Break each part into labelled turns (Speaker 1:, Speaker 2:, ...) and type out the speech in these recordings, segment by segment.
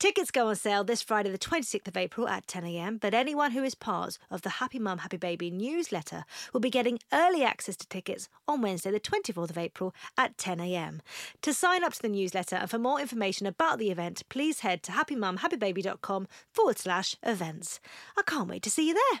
Speaker 1: Tickets go on sale this Friday, the 26th of April at 10am, but anyone who is part of the Happy Mum, Happy Baby newsletter will be getting early access to tickets on Wednesday, the 24th of April at 10am. To sign up to the newsletter and for more information about the event, please head to happymumhappybaby.com forward slash events. I can't wait to see you there.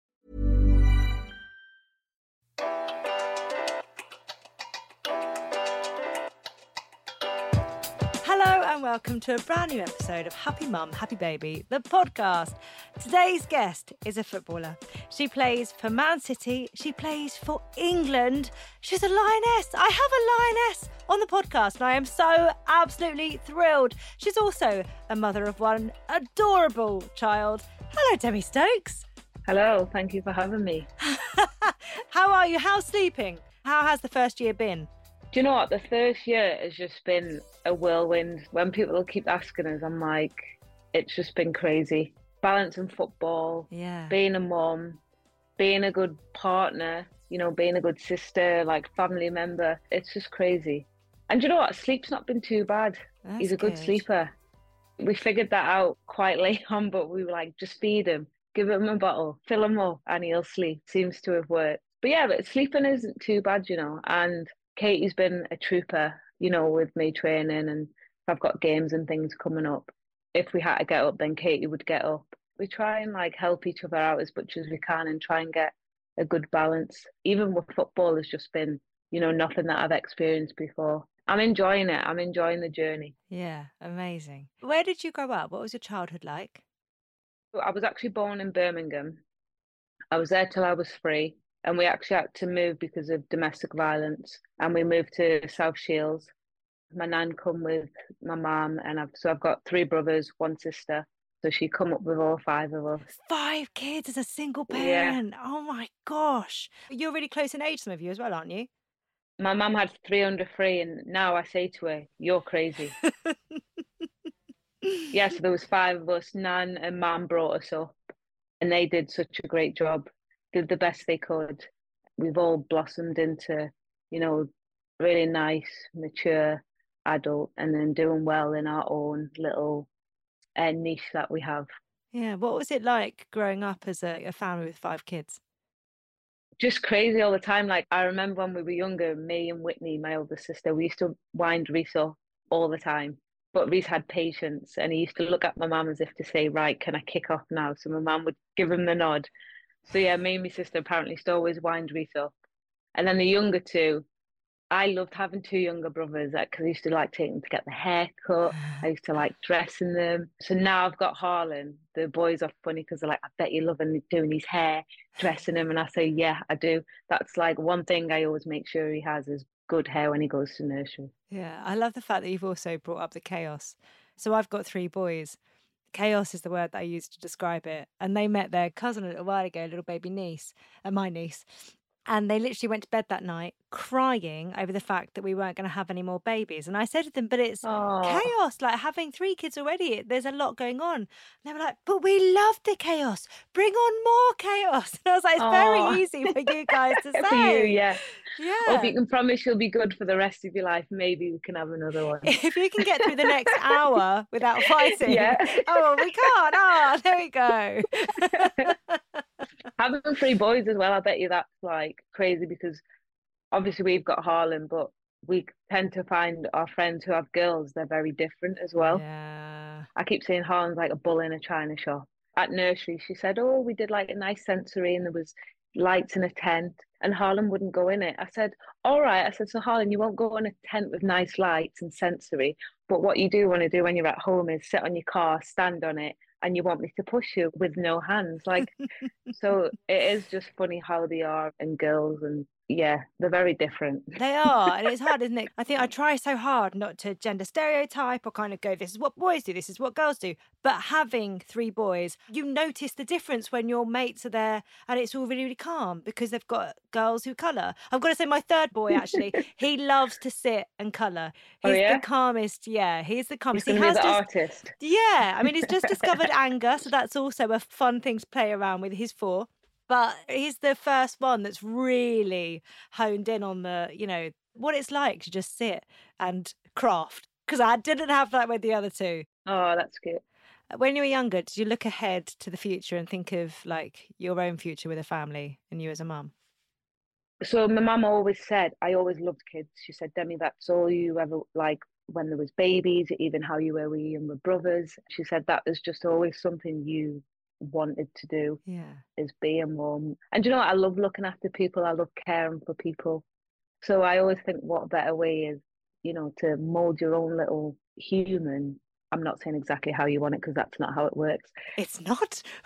Speaker 1: And welcome to a brand new episode of Happy Mum, Happy Baby, the podcast. Today's guest is a footballer. She plays for Man City, she plays for England. She's a lioness. I have a lioness on the podcast, and I am so absolutely thrilled. She's also a mother of one adorable child. Hello, Demi Stokes.
Speaker 2: Hello, thank you for having me.
Speaker 1: How are you? How's sleeping? How has the first year been?
Speaker 2: Do you know what? The first year has just been a whirlwind. When people keep asking us, I'm like, it's just been crazy. Balancing football,
Speaker 1: Yeah.
Speaker 2: being a mom, being a good partner, you know, being a good sister, like family member. It's just crazy. And do you know what? Sleep's not been too bad.
Speaker 1: That's
Speaker 2: He's a good, sleeper. We figured that out quite late on, but we were like, just feed him, give him a bottle, fill him up, and he'll sleep. Seems to have worked. But yeah, but sleeping isn't too bad, you know. And Katie's been a trooper, you know, with me training, and if I've got games and things coming up, if we had to get up, then Katie would get up. We try and like help each other out as much as we can and try and get a good balance. Even with football, has just been, you know, nothing that I've experienced before. I'm enjoying it. I'm enjoying the journey.
Speaker 1: Yeah, amazing. Where did you grow up? What was your childhood like?
Speaker 2: I was actually born in Birmingham. I was there till I was three, and we actually had to move because of domestic violence. And we moved to South Shields. My nan come with my mum, and I've so I've got three brothers, one sister. So she come up with all five of us.
Speaker 1: Five kids as a single
Speaker 2: Yeah.
Speaker 1: parent. Oh my gosh. You're really close in age, some of you as well, aren't you?
Speaker 2: My mum had three under three, and now I say to her, "You're crazy." yeah, so there was five of us. Nan and Mum brought us up, and they did such a great job. Did the best they could. We've all blossomed into, you know, really nice, mature adult, and then doing well in our own little uh, niche that we have.
Speaker 1: Yeah. What was it like growing up as a, a family with five kids?
Speaker 2: Just crazy all the time. Like I remember when we were younger, me and Whitney, my older sister, we used to wind Reese up all the time. But Reese had patience and he used to look at my mum as if to say, Right, can I kick off now? So my mum would give him the nod. So yeah, me and my sister apparently used to always wind Reese up. And then the younger two, I loved having two younger brothers because I used to like take them to get the haircut. I used to like dressing them. So now I've got Harlan. The boys are funny because they're like, I bet you love loving doing his hair, dressing him. And I say, Yeah, I do. That's like one thing I always make sure he has is good hair when he goes to nursery.
Speaker 1: Yeah. I love the fact that you've also brought up the chaos. So I've got three boys. Chaos is the word that I use to describe it. And they met their cousin a little while ago, little baby niece, and my niece. And they literally went to bed that night crying over the fact that we weren't going to have any more babies. And I said to them, but it's
Speaker 2: Oh,
Speaker 1: chaos, like having three kids already. There's a lot going on. And they were like, but we love the chaos. Bring on more chaos. And I was like, it's
Speaker 2: Aw.
Speaker 1: very easy for you guys to say.
Speaker 2: for you, yeah.
Speaker 1: Yeah.
Speaker 2: Or if you can promise you'll be good for the rest of your life, maybe we can have another one.
Speaker 1: if you can get through the next hour without fighting.
Speaker 2: Yeah.
Speaker 1: Oh, well, we can't. Oh, there we go.
Speaker 2: Having three boys as well, I bet you that's like crazy because obviously we've got Harlan, but we tend to find our friends who have girls, they're very different as well.
Speaker 1: Yeah.
Speaker 2: I keep saying Harlan's like a bull in a china shop. At nursery, she said, Oh, we did like a nice sensory and there was lights in a tent and Harlan wouldn't go in it. I said, All right. I said, So Harlan, you won't go in a tent with nice lights and sensory, but what you do want to do when you're at home is sit on your car, stand on it, and you want me to push you with no hands. Like so it is just funny how they are and girls and yeah, they're very different.
Speaker 1: They are, and it's hard, isn't it? I think I try so hard not to gender stereotype or kind of go, this is what boys do, this is what girls do. But having three boys, you notice the difference when your mates are there and it's all really, really calm because they've got girls who colour. I've got to say, my third boy actually, he loves to sit and colour.
Speaker 2: Oh,
Speaker 1: He's
Speaker 2: yeah?
Speaker 1: the calmest, yeah, he's the
Speaker 2: He's
Speaker 1: calmest. He
Speaker 2: gonna be
Speaker 1: has
Speaker 2: the
Speaker 1: just,
Speaker 2: artist.
Speaker 1: yeah, I mean, he's just discovered anger, so that's also a fun thing to play around with. He's four, but he's the first one that's really honed in on the, you know, what it's like to just sit and craft. Because I didn't have that with the other two.
Speaker 2: Oh, that's cute.
Speaker 1: Uh, when you were younger, did you look ahead to the future and think of like your own future with a family and you as a mum?
Speaker 2: So my mum always said, I always loved kids. She said, Demi, that's all you ever like when there was babies, even how you were with your younger brothers. She said that was just always something you wanted to do
Speaker 1: Yeah.
Speaker 2: is be a mum. And you know what? I love looking after people. I love caring for people. So I always think what better way is, you know, to mold your own little human. I'm not saying exactly how you want it because that's not how it works.
Speaker 1: It's not.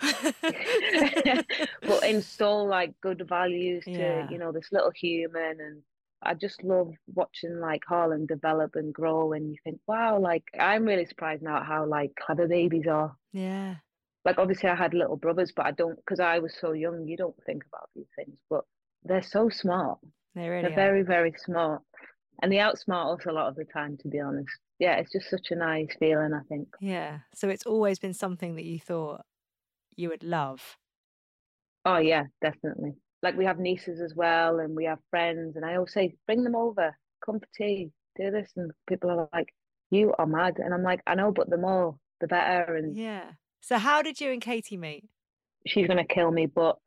Speaker 2: but install like good values to
Speaker 1: Yeah.
Speaker 2: you know this little human and I just love watching like Harlan develop and grow and you think wow like I'm really surprised now at how like clever babies are
Speaker 1: yeah.
Speaker 2: Like obviously I had little brothers but I don't because I was so young you don't think about these things but they're so smart
Speaker 1: They really
Speaker 2: they're
Speaker 1: are.
Speaker 2: very very smart and they outsmart us a lot of the time to be honest yeah it's just such a nice feeling I think
Speaker 1: Yeah. So it's always been something that you thought you would love.
Speaker 2: Oh yeah, definitely. Like we have nieces as well, and we have friends, and I always say, bring them over, come for tea, do this, and people are like, "You are mad," and I'm like, "I know, but the more, the better." And
Speaker 1: Yeah. So how did you and Katie meet?
Speaker 2: she's gonna kill me, but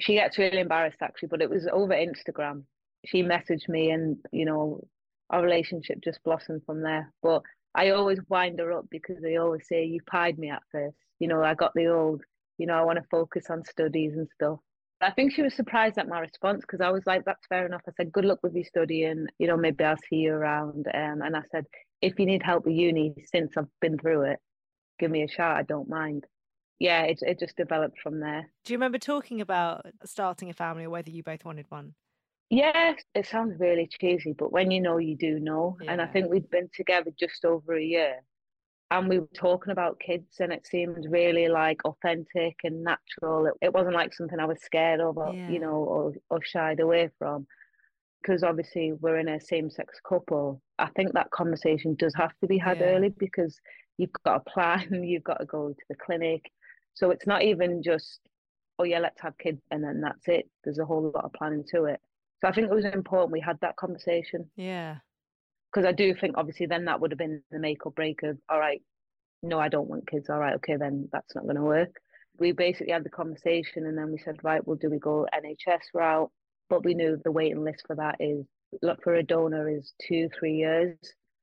Speaker 2: she gets really embarrassed actually. But it was over Instagram. She messaged me, and you know, our relationship just blossomed from there. But I always wind her up because they always say, "You pied me at first. You know, I got the old, you know, I want to focus on studies and stuff. I think she was surprised at my response because I was like, "That's fair enough." I said, "Good luck with your studying. You know, maybe I'll see you around." Um, and I said, "If you need help with uni, since I've been through it, give me a shout. I don't mind." Yeah, it it just developed from there.
Speaker 1: Do you remember talking about starting a family or whether you both wanted one?
Speaker 2: Yeah, it sounds really cheesy, but when you know, you do know. And I think we'd been together just over a year, and we were talking about kids, and it seemed really like authentic and natural. It, it wasn't like something I was scared of, or,
Speaker 1: Yeah.
Speaker 2: you know, or or shied away from. Because obviously we're in a same-sex couple. I think that conversation does have to be had
Speaker 1: Yeah.
Speaker 2: early because you've got a plan, you've got to go to the clinic. So it's not even just, oh yeah, let's have kids and then that's it. There's a whole lot of planning to it. So I think it was important we had that conversation
Speaker 1: Yeah.
Speaker 2: because I do think obviously then that would have been the make or break of all right, no, I don't want kids. All right, okay, then that's not going to work. We basically had the conversation and then we said, right, well, do we go NHS route? But we knew the waiting list for that is look for a donor is two, three years.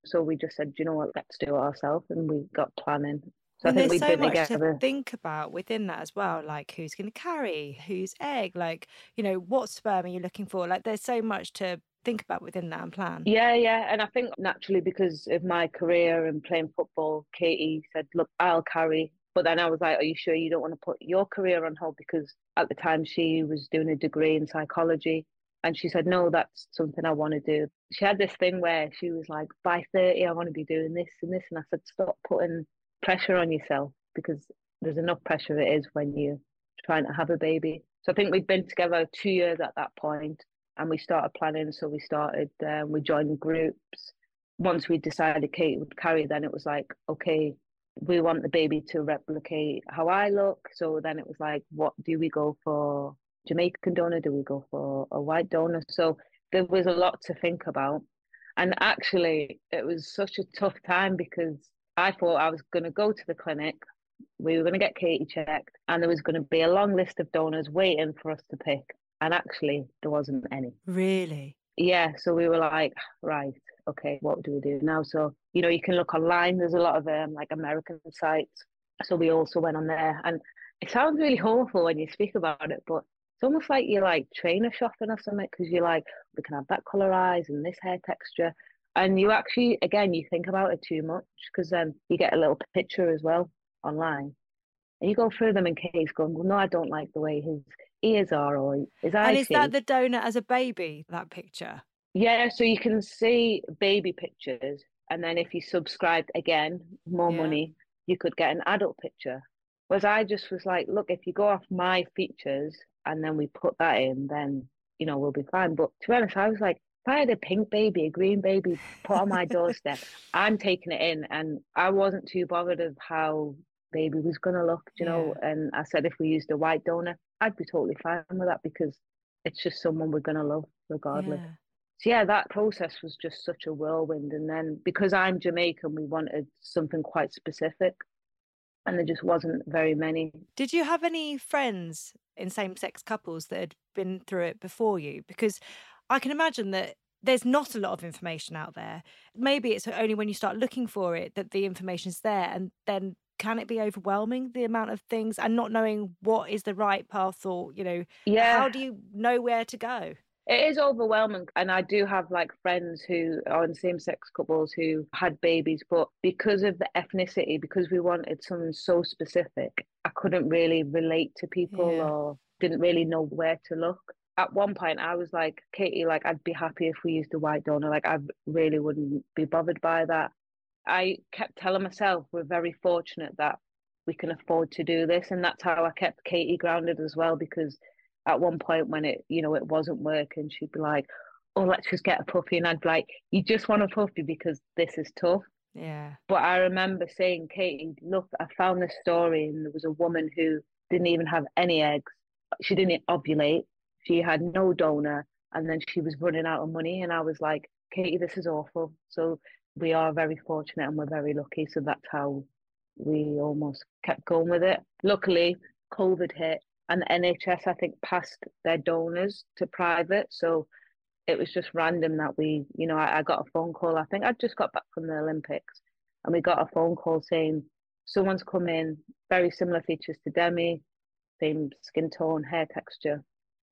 Speaker 2: So we just said, you know what, let's do it ourselves, and we got planning. So
Speaker 1: and
Speaker 2: I think
Speaker 1: there's so much
Speaker 2: together.
Speaker 1: to think about within that as well, like who's going to carry, whose egg, like you know what sperm are you looking for? Like there's so much to think about within that and plan.
Speaker 2: Yeah, yeah. And I think naturally because of my career and playing football, Katie said, Look, I'll carry. But then I was like, Are you sure you don't want to put your career on hold? Because at the time she was doing a degree in psychology. And she said, No, that's something I want to do. She had this thing where she was like, By 30, I want to be doing this and this. And I said, Stop putting pressure on yourself because there's enough pressure it is when you're trying to have a baby. So I think we'd been together two years at that point, and we started planning. So we started, um, we joined groups. Once we decided Kate would carry, then it was like, okay, we want the baby to replicate how I look. So then it was like, what do we go for? Jamaican donor? Do we go for a white donor? So there was a lot to think about. And actually, it was such a tough time because I thought I was going to go to the clinic, we were going to get Katie checked, and there was going to be a long list of donors waiting for us to pick. And actually, there wasn't any.
Speaker 1: Really?
Speaker 2: Yeah. So we were like, right, okay, what do we do now? So, you know, you can look online. There's a lot of um, like American sites. So we also went on there. And it sounds really awful when you speak about it, but it's almost like you're like trainer shopping or something because you're like, we can have that color eyes and this hair texture. And you actually, again, you think about it too much because then you get a little picture as well online. And you go through them in case going, well, no, I don't like the way his ears are or his eyes.
Speaker 1: And is that the donor as a baby, that picture?
Speaker 2: Yeah, so you can see baby pictures. And then if you subscribe again, more yeah. money, you could get an adult picture. Whereas I just was like, look, if you go off my features and then we put that in, then you know we'll be fine. But to be honest, I was like, if I had a pink baby, a green baby put on my doorstep, I'm taking it in, and I wasn't too bothered of how baby was gonna look, you yeah. know. And I said if we used a white donor, I'd be totally fine with that because it's just someone we're gonna love regardless. Yeah. So yeah, that process was just such a whirlwind. And then because I'm Jamaican, we wanted something quite specific and there just wasn't very many.
Speaker 1: Did you have any friends in same sex couples that had been through it before you? Because I can imagine that there's not a lot of information out there. Maybe it's only when you start looking for it that the information's there. And then can it be overwhelming, the amount of things and not knowing what is the right path or, you know, yeah. how do you know where to go?
Speaker 2: It is overwhelming and i do have like friends who are in same-sex couples who had babies but because of the ethnicity because we wanted something so specific i couldn't really relate to people yeah. or didn't really know where to look at one point i was like katie like i'd be happy if we used a white donor like i really wouldn't be bothered by that i kept telling myself we're very fortunate that we can afford to do this and that's how i kept katie grounded as well because at one point when it, you know, it wasn't working, she'd be like, "Oh, let's just get a puppy," and I'd be like, "You just want a puppy because this is tough."
Speaker 1: Yeah.
Speaker 2: But I remember saying, Katie, look, I found this story, and there was a woman who didn't even have any eggs. She didn't ovulate. She had no donor, and then she was running out of money. And I was like, Katie, this is awful. So we are very fortunate and we're very lucky. So that's how we almost kept going with it. Luckily, COVID hit and the NHS I think passed their donors to private. So it was just random that we, you know, I, I got a phone call. I think I'd just got back from the Olympics, and we got a phone call saying someone's come in, very similar features to Demi, same skin tone, hair texture.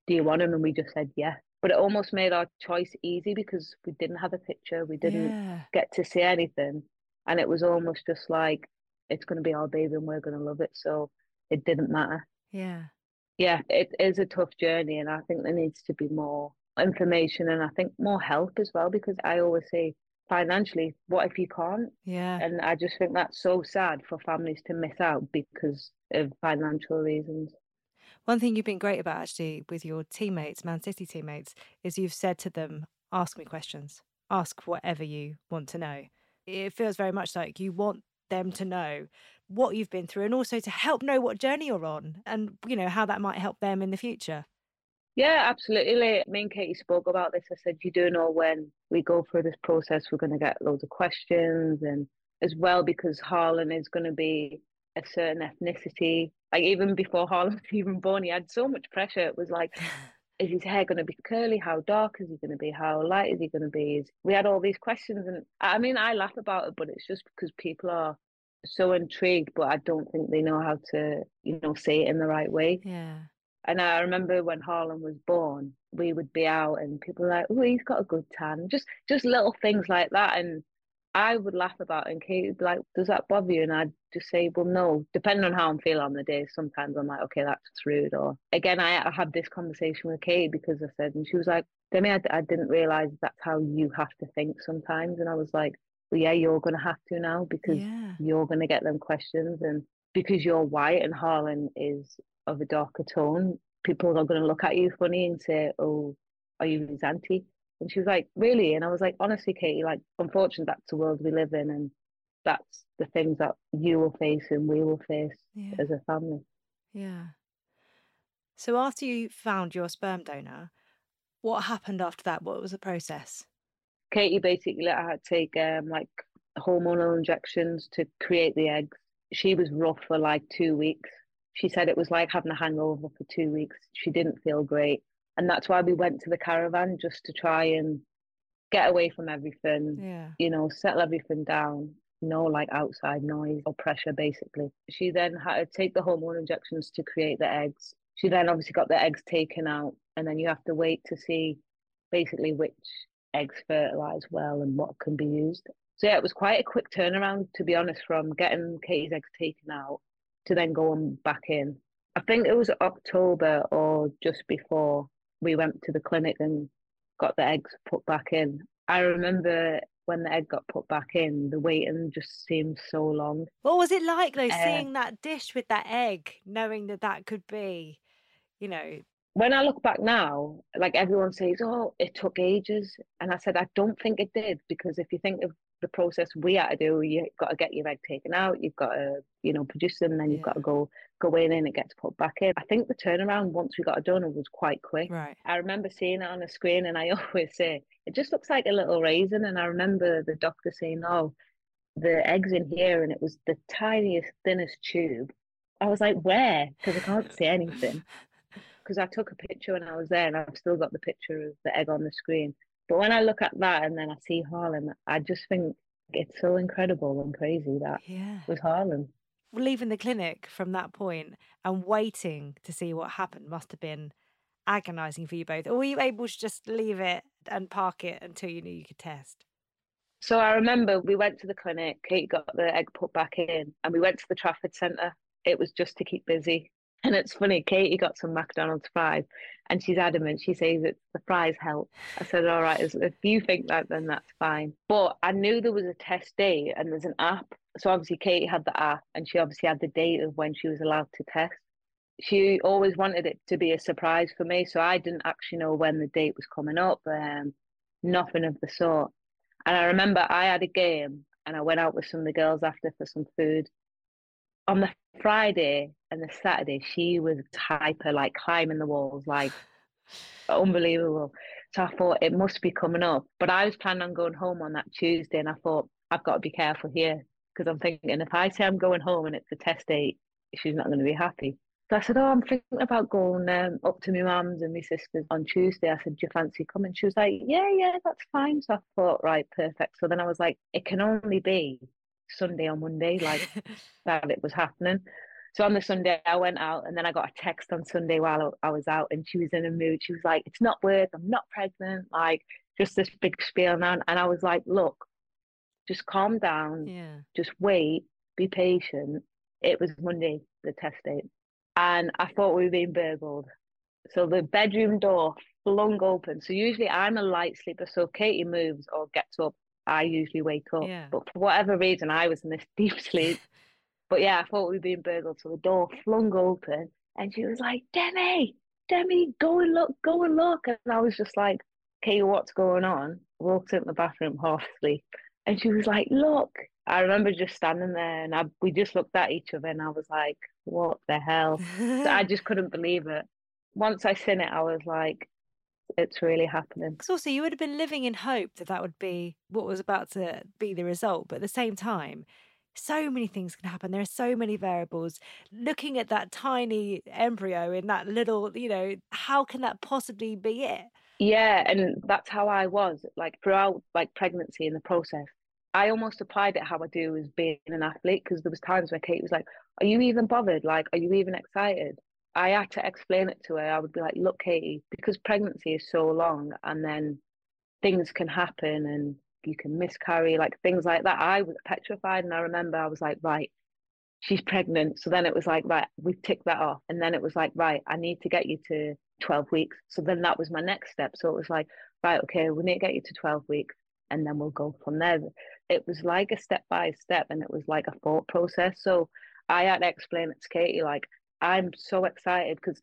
Speaker 2: Do you want him? And we just said yeah. But it almost made our choice easy because we didn't have a picture, we didn't yeah. get to see anything, and it was almost just like it's going to be our baby and we're going to love it. So it didn't matter.
Speaker 1: Yeah
Speaker 2: yeah, it is a tough journey, and I think there needs to be more information and I think more help as well because I always say financially, what if you can't?
Speaker 1: Yeah.
Speaker 2: And I just think that's so sad for families to miss out because of financial reasons.
Speaker 1: One thing you've been great about actually with your teammates, Man City teammates, is you've said to them, ask me questions, ask whatever you want to know. It feels very much like you want them to know what you've been through and also to help know what journey you're on and you know how that might help them in the future
Speaker 2: yeah absolutely me and katie spoke about this i said you do know when we go through this process we're going to get loads of questions and as well because harlan is going to be a certain ethnicity like even before harlan was even born he had so much pressure it was like is his hair going to be curly? How dark is he going to be? How light is he going to be? We had all these questions, and I mean, I laugh about it, but it's just because people are so intrigued, but I don't think they know how to, you know, say it in the right way.
Speaker 1: Yeah.
Speaker 2: And I remember when Harlan was born, we would be out and people were like, "Oh, he's got a good tan." Just just little things like that, and I would laugh about it, and Kate would be like, "Does that bother you?" And I'd just say, "Well, no." Depending on how I'm feeling on the day, sometimes I'm like, "Okay, that's rude." Or again, I, I had this conversation with Kate because I said, and she was like, "Demi, I, I didn't realize that's how you have to think sometimes." And I was like, well, yeah, you're going to have to now because yeah. you're going to get them questions. And because you're white and Harlan is of a darker tone, people are going to look at you funny and say, "Oh, are you his auntie?" And she was like, "Really?" And I was like, "Honestly, Katie, like, unfortunately, that's the world we live in, and that's the things that you will face and we will face
Speaker 1: Yeah.
Speaker 2: as a family."
Speaker 1: Yeah. So after you found your sperm donor, what happened after that? What was the process?
Speaker 2: Katie basically let her take um like hormonal injections to create the eggs. She was rough for like two weeks. She said it was like having a hangover for two weeks. She didn't feel great. And that's why we went to the caravan just to try and get away from everything,
Speaker 1: Yeah.
Speaker 2: you know, settle everything down. No like outside noise or pressure basically. She then had to take the hormone injections to create the eggs. She then obviously got the eggs taken out and then you have to wait to see basically which eggs fertilize well and what can be used. So yeah, it was quite a quick turnaround to be honest, from getting Katie's eggs taken out to then going back in. I think it was October or just before we went to the clinic and got the eggs put back in. I remember when the egg got put back in, the waiting just seemed so long.
Speaker 1: What was it like though,
Speaker 2: Uh,
Speaker 1: seeing that dish with that egg, knowing that that could be, you know,
Speaker 2: when I look back now, like everyone says, oh, it took ages. And I said, I don't think it did because if you think of the process we had to do, you've got to get your egg taken out, you've got to, you know, produce them, and then you've got to go go in and it gets put back in. I think the turnaround once we got it donor was quite quick.
Speaker 1: right.
Speaker 2: I remember seeing it on the screen and I always say, it just looks like a little raisin. And I remember the doctor saying, oh, the egg's in here and it was the tiniest, thinnest tube. I was like, where? Because I can't see anything because I took a picture when I was there and I've still got the picture of the egg on the screen. But when I look at that and then I see Harlan, I just think it's so incredible and crazy that
Speaker 1: Yeah.
Speaker 2: was Harlan.
Speaker 1: Leaving the clinic from that point and waiting to see what happened must have been agonizing for you both. Or were you able to just leave it and park it until you knew you could test?
Speaker 2: So I remember we went to the clinic, Kate got the egg put back in, and we went to the Trafford Centre. It was just to keep busy. And it's funny, Katie got some McDonald's fries and she's adamant. She says it's the fries help. I said, All right, if you think that, then that's fine. But I knew there was a test date and there's an app. So obviously, Katie had the app and she obviously had the date of when she was allowed to test. She always wanted it to be a surprise for me. So I didn't actually know when the date was coming up, um, nothing of the sort. And I remember I had a game and I went out with some of the girls after for some food. On the Friday and the Saturday, she was hyper, like climbing the walls, like unbelievable. So I thought it must be coming up. But I was planning on going home on that Tuesday and I thought I've got to be careful here because I'm thinking if I say I'm going home and it's a test date, she's not going to be happy. So I said, Oh, I'm thinking about going um, up to my mum's and my sister's on Tuesday. I said, Do you fancy coming? She was like, Yeah, yeah, that's fine. So I thought, Right, perfect. So then I was like, It can only be Sunday or Monday, like that it was happening. So on the Sunday, I went out and then I got a text on Sunday while I was out and she was in a mood. She was like, It's not worth, I'm not pregnant. Like, just this big spiel now. And I was like, Look, just calm down,
Speaker 1: yeah.
Speaker 2: just wait, be patient. It was Monday, the test date. And I thought we were being burgled. So the bedroom door flung open. So usually I'm a light sleeper. So Katie moves or gets up, I usually wake up.
Speaker 1: Yeah.
Speaker 2: But for whatever reason, I was in this deep sleep. but yeah, I thought we were being burgled. So the door flung open and she was like, Demi, Demi, go and look, go and look. And I was just like, okay, what's going on? Walked into the bathroom half asleep. And she was like, look. I remember just standing there and I, we just looked at each other and I was like, what the hell? So I just couldn't believe it. Once I seen it, I was like, it's really happening.
Speaker 1: Because also, you would have been living in hope that that would be what was about to be the result. But at the same time, so many things can happen. There are so many variables. Looking at that tiny embryo in that little, you know, how can that possibly be it?
Speaker 2: Yeah, and that's how I was like throughout like pregnancy and the process. I almost applied it how I do as being an athlete because there was times where Kate was like, "Are you even bothered? Like, are you even excited?" I had to explain it to her. I would be like, "Look, Katie, because pregnancy is so long, and then things can happen, and you can miscarry, like things like that." I was petrified, and I remember I was like, "Right, she's pregnant." So then it was like, "Right, we've ticked that off," and then it was like, "Right, I need to get you to 12 weeks." So then that was my next step. So it was like, "Right, okay, we need to get you to 12 weeks." And then we'll go from there. It was like a step by step, and it was like a thought process. So I had to explain it to Katie, like, I'm so excited because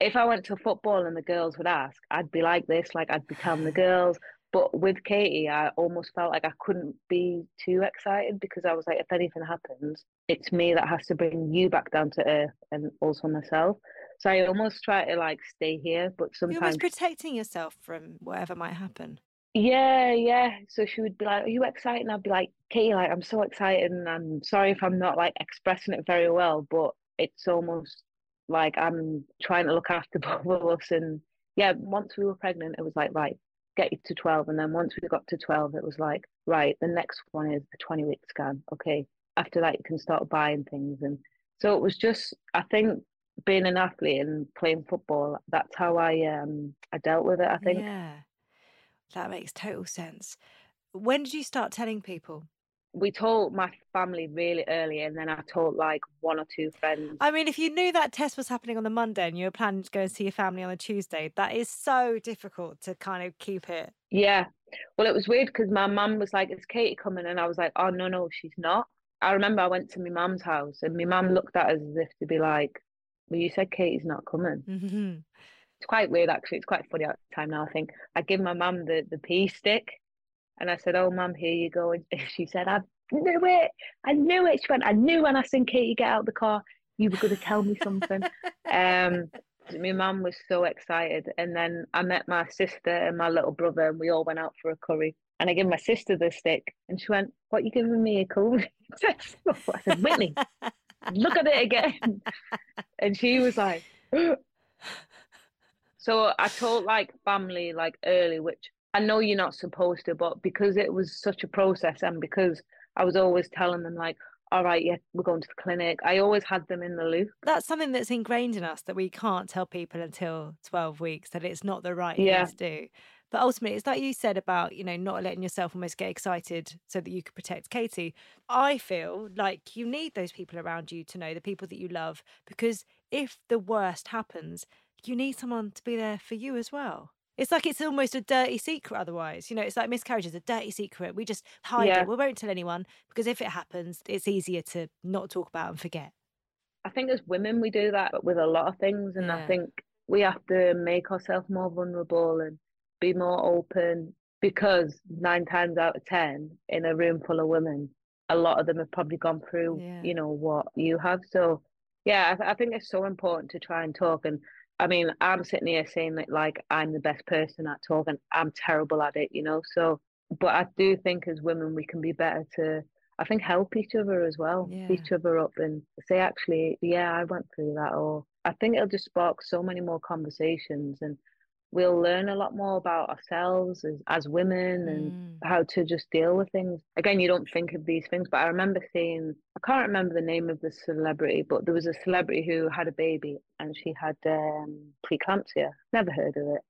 Speaker 2: if I went to football and the girls would ask, I'd be like this, like I'd be telling the girls. But with Katie, I almost felt like I couldn't be too excited because I was like, if anything happens, it's me that has to bring you back down to earth and also myself. So I almost try to like stay here, but sometimes.
Speaker 1: You're almost protecting yourself from whatever might happen.
Speaker 2: Yeah, yeah. So she would be like, "Are you excited?" And I'd be like, "Katie, like I'm so excited, and I'm sorry if I'm not like expressing it very well, but it's almost like I'm trying to look after both of us." And yeah, once we were pregnant, it was like, right, get you to twelve, and then once we got to twelve, it was like, right, the next one is the twenty week scan. Okay, after that, you can start buying things, and so it was just, I think, being an athlete and playing football, that's how I um I dealt with it. I think.
Speaker 1: Yeah, that makes total sense. When did you start telling people?
Speaker 2: We told my family really early and then I told like one or two friends.
Speaker 1: I mean, if you knew that test was happening on the Monday and you were planning to go and see your family on the Tuesday, that is so difficult to kind of keep it.
Speaker 2: Yeah. Well, it was weird because my mum was like, Is Katie coming? And I was like, Oh, no, no, she's not. I remember I went to my mum's house and my mum looked at us as if to be like, Well, you said Katie's not coming.
Speaker 1: Mm-hmm.
Speaker 2: It's quite weird, actually. It's quite funny at the time now, I think. I give my mum the, the pea stick and I said, Oh, mum, here you go. And she said, I knew it. I knew it. She went, I knew when I seen Katie get out of the car, you were going to tell me something. um, my mum was so excited. And then I met my sister and my little brother, and we all went out for a curry. And I gave my sister the stick, and she went, What, you giving me a test? I said, Whitney, look at it again. And she was like, So I told like family like early, which I know you're not supposed to, but because it was such a process and because I was always telling them like, all right, yeah, we're going to the clinic. I always had them in the loop.
Speaker 1: That's something that's ingrained in us that we can't tell people until 12 weeks that it's not the right
Speaker 2: Yeah.
Speaker 1: thing to do. But ultimately, it's like you said about, you know, not letting yourself almost get excited so that you could protect Katie. I feel like you need those people around you to know the people that you love because if the worst happens, you need someone to be there for you as well. It's like it's almost a dirty secret otherwise. You know, it's like miscarriage is a dirty secret. We just hide
Speaker 2: Yeah.
Speaker 1: it. We won't tell anyone because if it happens, it's easier to not talk about and forget.
Speaker 2: I think as women we do that with a lot of things, and
Speaker 1: Yeah.
Speaker 2: I think we have to make ourselves more vulnerable and be more open because nine times out of ten in a room full of women, a lot of them have probably gone through,
Speaker 1: Yeah.
Speaker 2: you know, what you have. So yeah, I, th- I think it's so important to try and talk. And I mean, I'm sitting here saying that like I'm the best person at talking. I'm terrible at it, you know. So, but I do think as women we can be better to. I think help each other as well,
Speaker 1: Yeah.
Speaker 2: each other up and say, actually, yeah, I went through that. Or I think it'll just spark so many more conversations and we'll learn a lot more about ourselves as, as women and
Speaker 1: Mm.
Speaker 2: how to just deal with things. Again, you don't think of these things, but I remember seeing, I can't remember the name of the celebrity, but there was a celebrity who had a baby and she had um, preeclampsia. Never heard of it.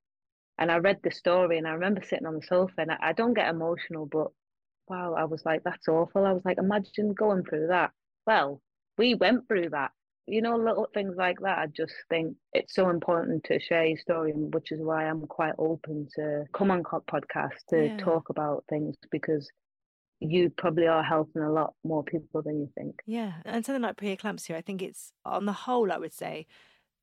Speaker 2: And I read the story and I remember sitting on the sofa and I, I don't get emotional, but wow, I was like, that's awful. I was like, imagine going through that. Well, we went through that. You know, little things like that. I just think it's so important to share your story, which is why I'm quite open to come on podcast to
Speaker 1: Yeah.
Speaker 2: talk about things because you probably are helping a lot more people than you think.
Speaker 1: Yeah, and something like preeclampsia, I think it's on the whole, I would say,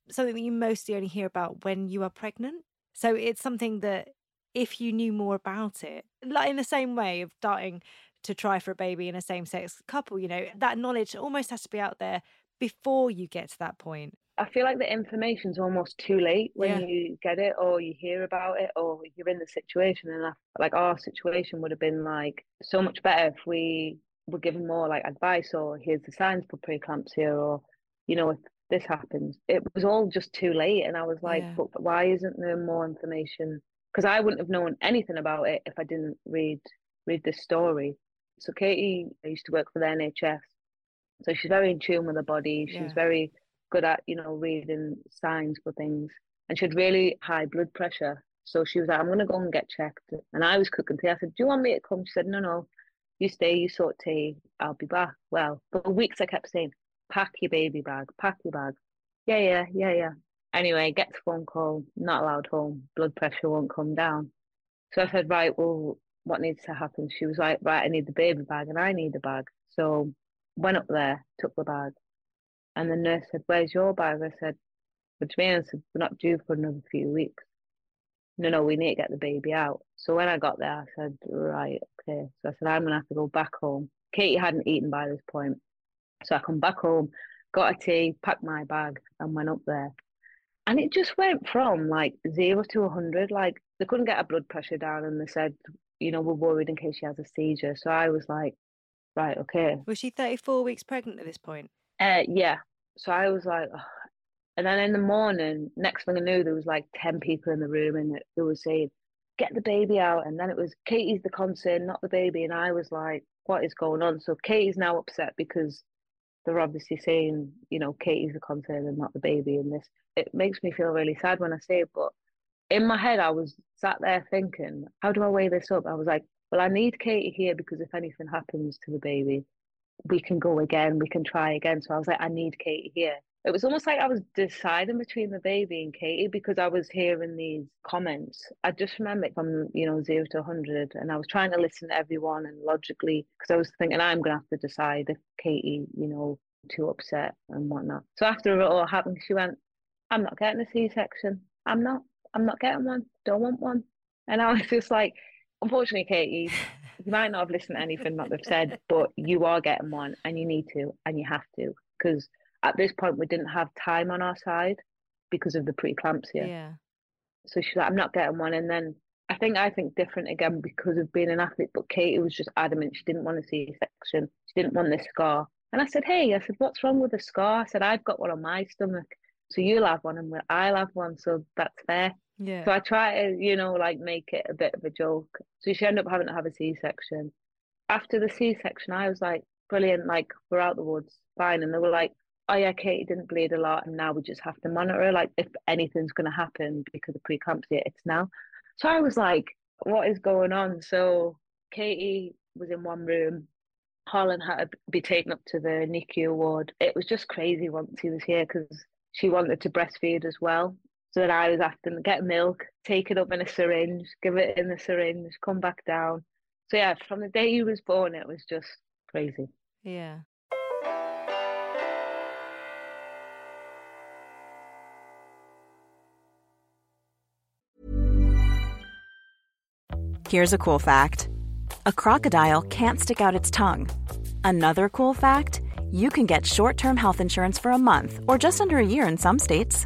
Speaker 1: something that you mostly only hear about when you are pregnant. So it's something that if you knew more about it, like in the same way of starting to try for a baby in a same sex couple, you know, that knowledge almost has to be out there before you get to that point.
Speaker 2: I feel like the information's almost too late when
Speaker 1: Yeah.
Speaker 2: you get it or you hear about it or you're in the situation. And I, like our situation would have been like so much better if we were given more like advice or here's the signs for preeclampsia or, you know, if this happens. It was all just too late. And I was like,
Speaker 1: Yeah.
Speaker 2: but why isn't there more information? Because I wouldn't have known anything about it if I didn't read read this story. So Katie I used to work for the NHS. So she's very in tune with her body. She's
Speaker 1: Yeah.
Speaker 2: very good at, you know, reading signs for things. And she had really high blood pressure. So she was like, I'm gonna go and get checked. And I was cooking tea. I said, Do you want me to come? She said, No, no, you stay, you sort tea, I'll be back. Well, for weeks I kept saying, Pack your baby bag, pack your bag. Yeah, yeah, yeah, yeah. Anyway, get the phone call, not allowed home, blood pressure won't come down. So I said, Right, well, what needs to happen? She was like, Right, I need the baby bag and I need a bag. So went up there, took the bag. And the nurse said, Where's your bag? I said, which means we're not due for another few weeks. No, no, we need to get the baby out. So when I got there, I said, right, okay. So I said, I'm going to have to go back home. Katie hadn't eaten by this point. So I come back home, got a tea, packed my bag, and went up there. And it just went from like zero to 100. Like they couldn't get her blood pressure down, and they said, you know, we're worried in case she has a seizure. So I was like, right, okay.
Speaker 1: Was she 34 weeks pregnant at this point?
Speaker 2: Uh, yeah. So I was like, oh. and then in the morning, next thing I knew, there was like 10 people in the room and they were saying, get the baby out. And then it was Katie's the concern, not the baby. And I was like, what is going on? So Katie's now upset because they're obviously saying, you know, Katie's the concern and not the baby in this. It makes me feel really sad when I say it, but in my head, I was sat there thinking, how do I weigh this up? I was like, well, I need Katie here because if anything happens to the baby, we can go again, we can try again. So I was like, I need Katie here. It was almost like I was deciding between the baby and Katie because I was hearing these comments. I just remember it from, you know, zero to 100. And I was trying to listen to everyone and logically, because I was thinking, I'm going to have to decide if Katie, you know, too upset and whatnot. So after it all happened, she went, I'm not getting a C section. I'm not. I'm not getting one. Don't want one. And I was just like, unfortunately, Katie, you might not have listened to anything that they've said, but you are getting one and you need to and you have to. Because at this point, we didn't have time on our side because of the preeclampsia.
Speaker 1: Yeah.
Speaker 2: So she's like, I'm not getting one. And then I think I think different again because of being an athlete, but Katie was just adamant she didn't want to see a section. She didn't want this scar. And I said, Hey, I said, what's wrong with the scar? I said, I've got one on my stomach. So you'll have one and I'll have one. So that's fair.
Speaker 1: Yeah.
Speaker 2: So I try to, you know, like make it a bit of a joke. So she ended up having to have a C section. After the C section, I was like, brilliant, like we're out the woods, fine. And they were like, oh yeah, Katie didn't bleed a lot, and now we just have to monitor her. Like if anything's going to happen because of preeclampsia, it's now. So I was like, what is going on? So Katie was in one room. Harlan had to be taken up to the NICU ward. It was just crazy once he was here because she wanted to breastfeed as well. So then I was asking, get milk, take it up in a syringe, give it in the syringe, come back down. So yeah, from the day he was born, it was just crazy.
Speaker 1: Yeah.
Speaker 3: Here's a cool fact a crocodile can't stick out its tongue. Another cool fact you can get short term health insurance for a month or just under a year in some states.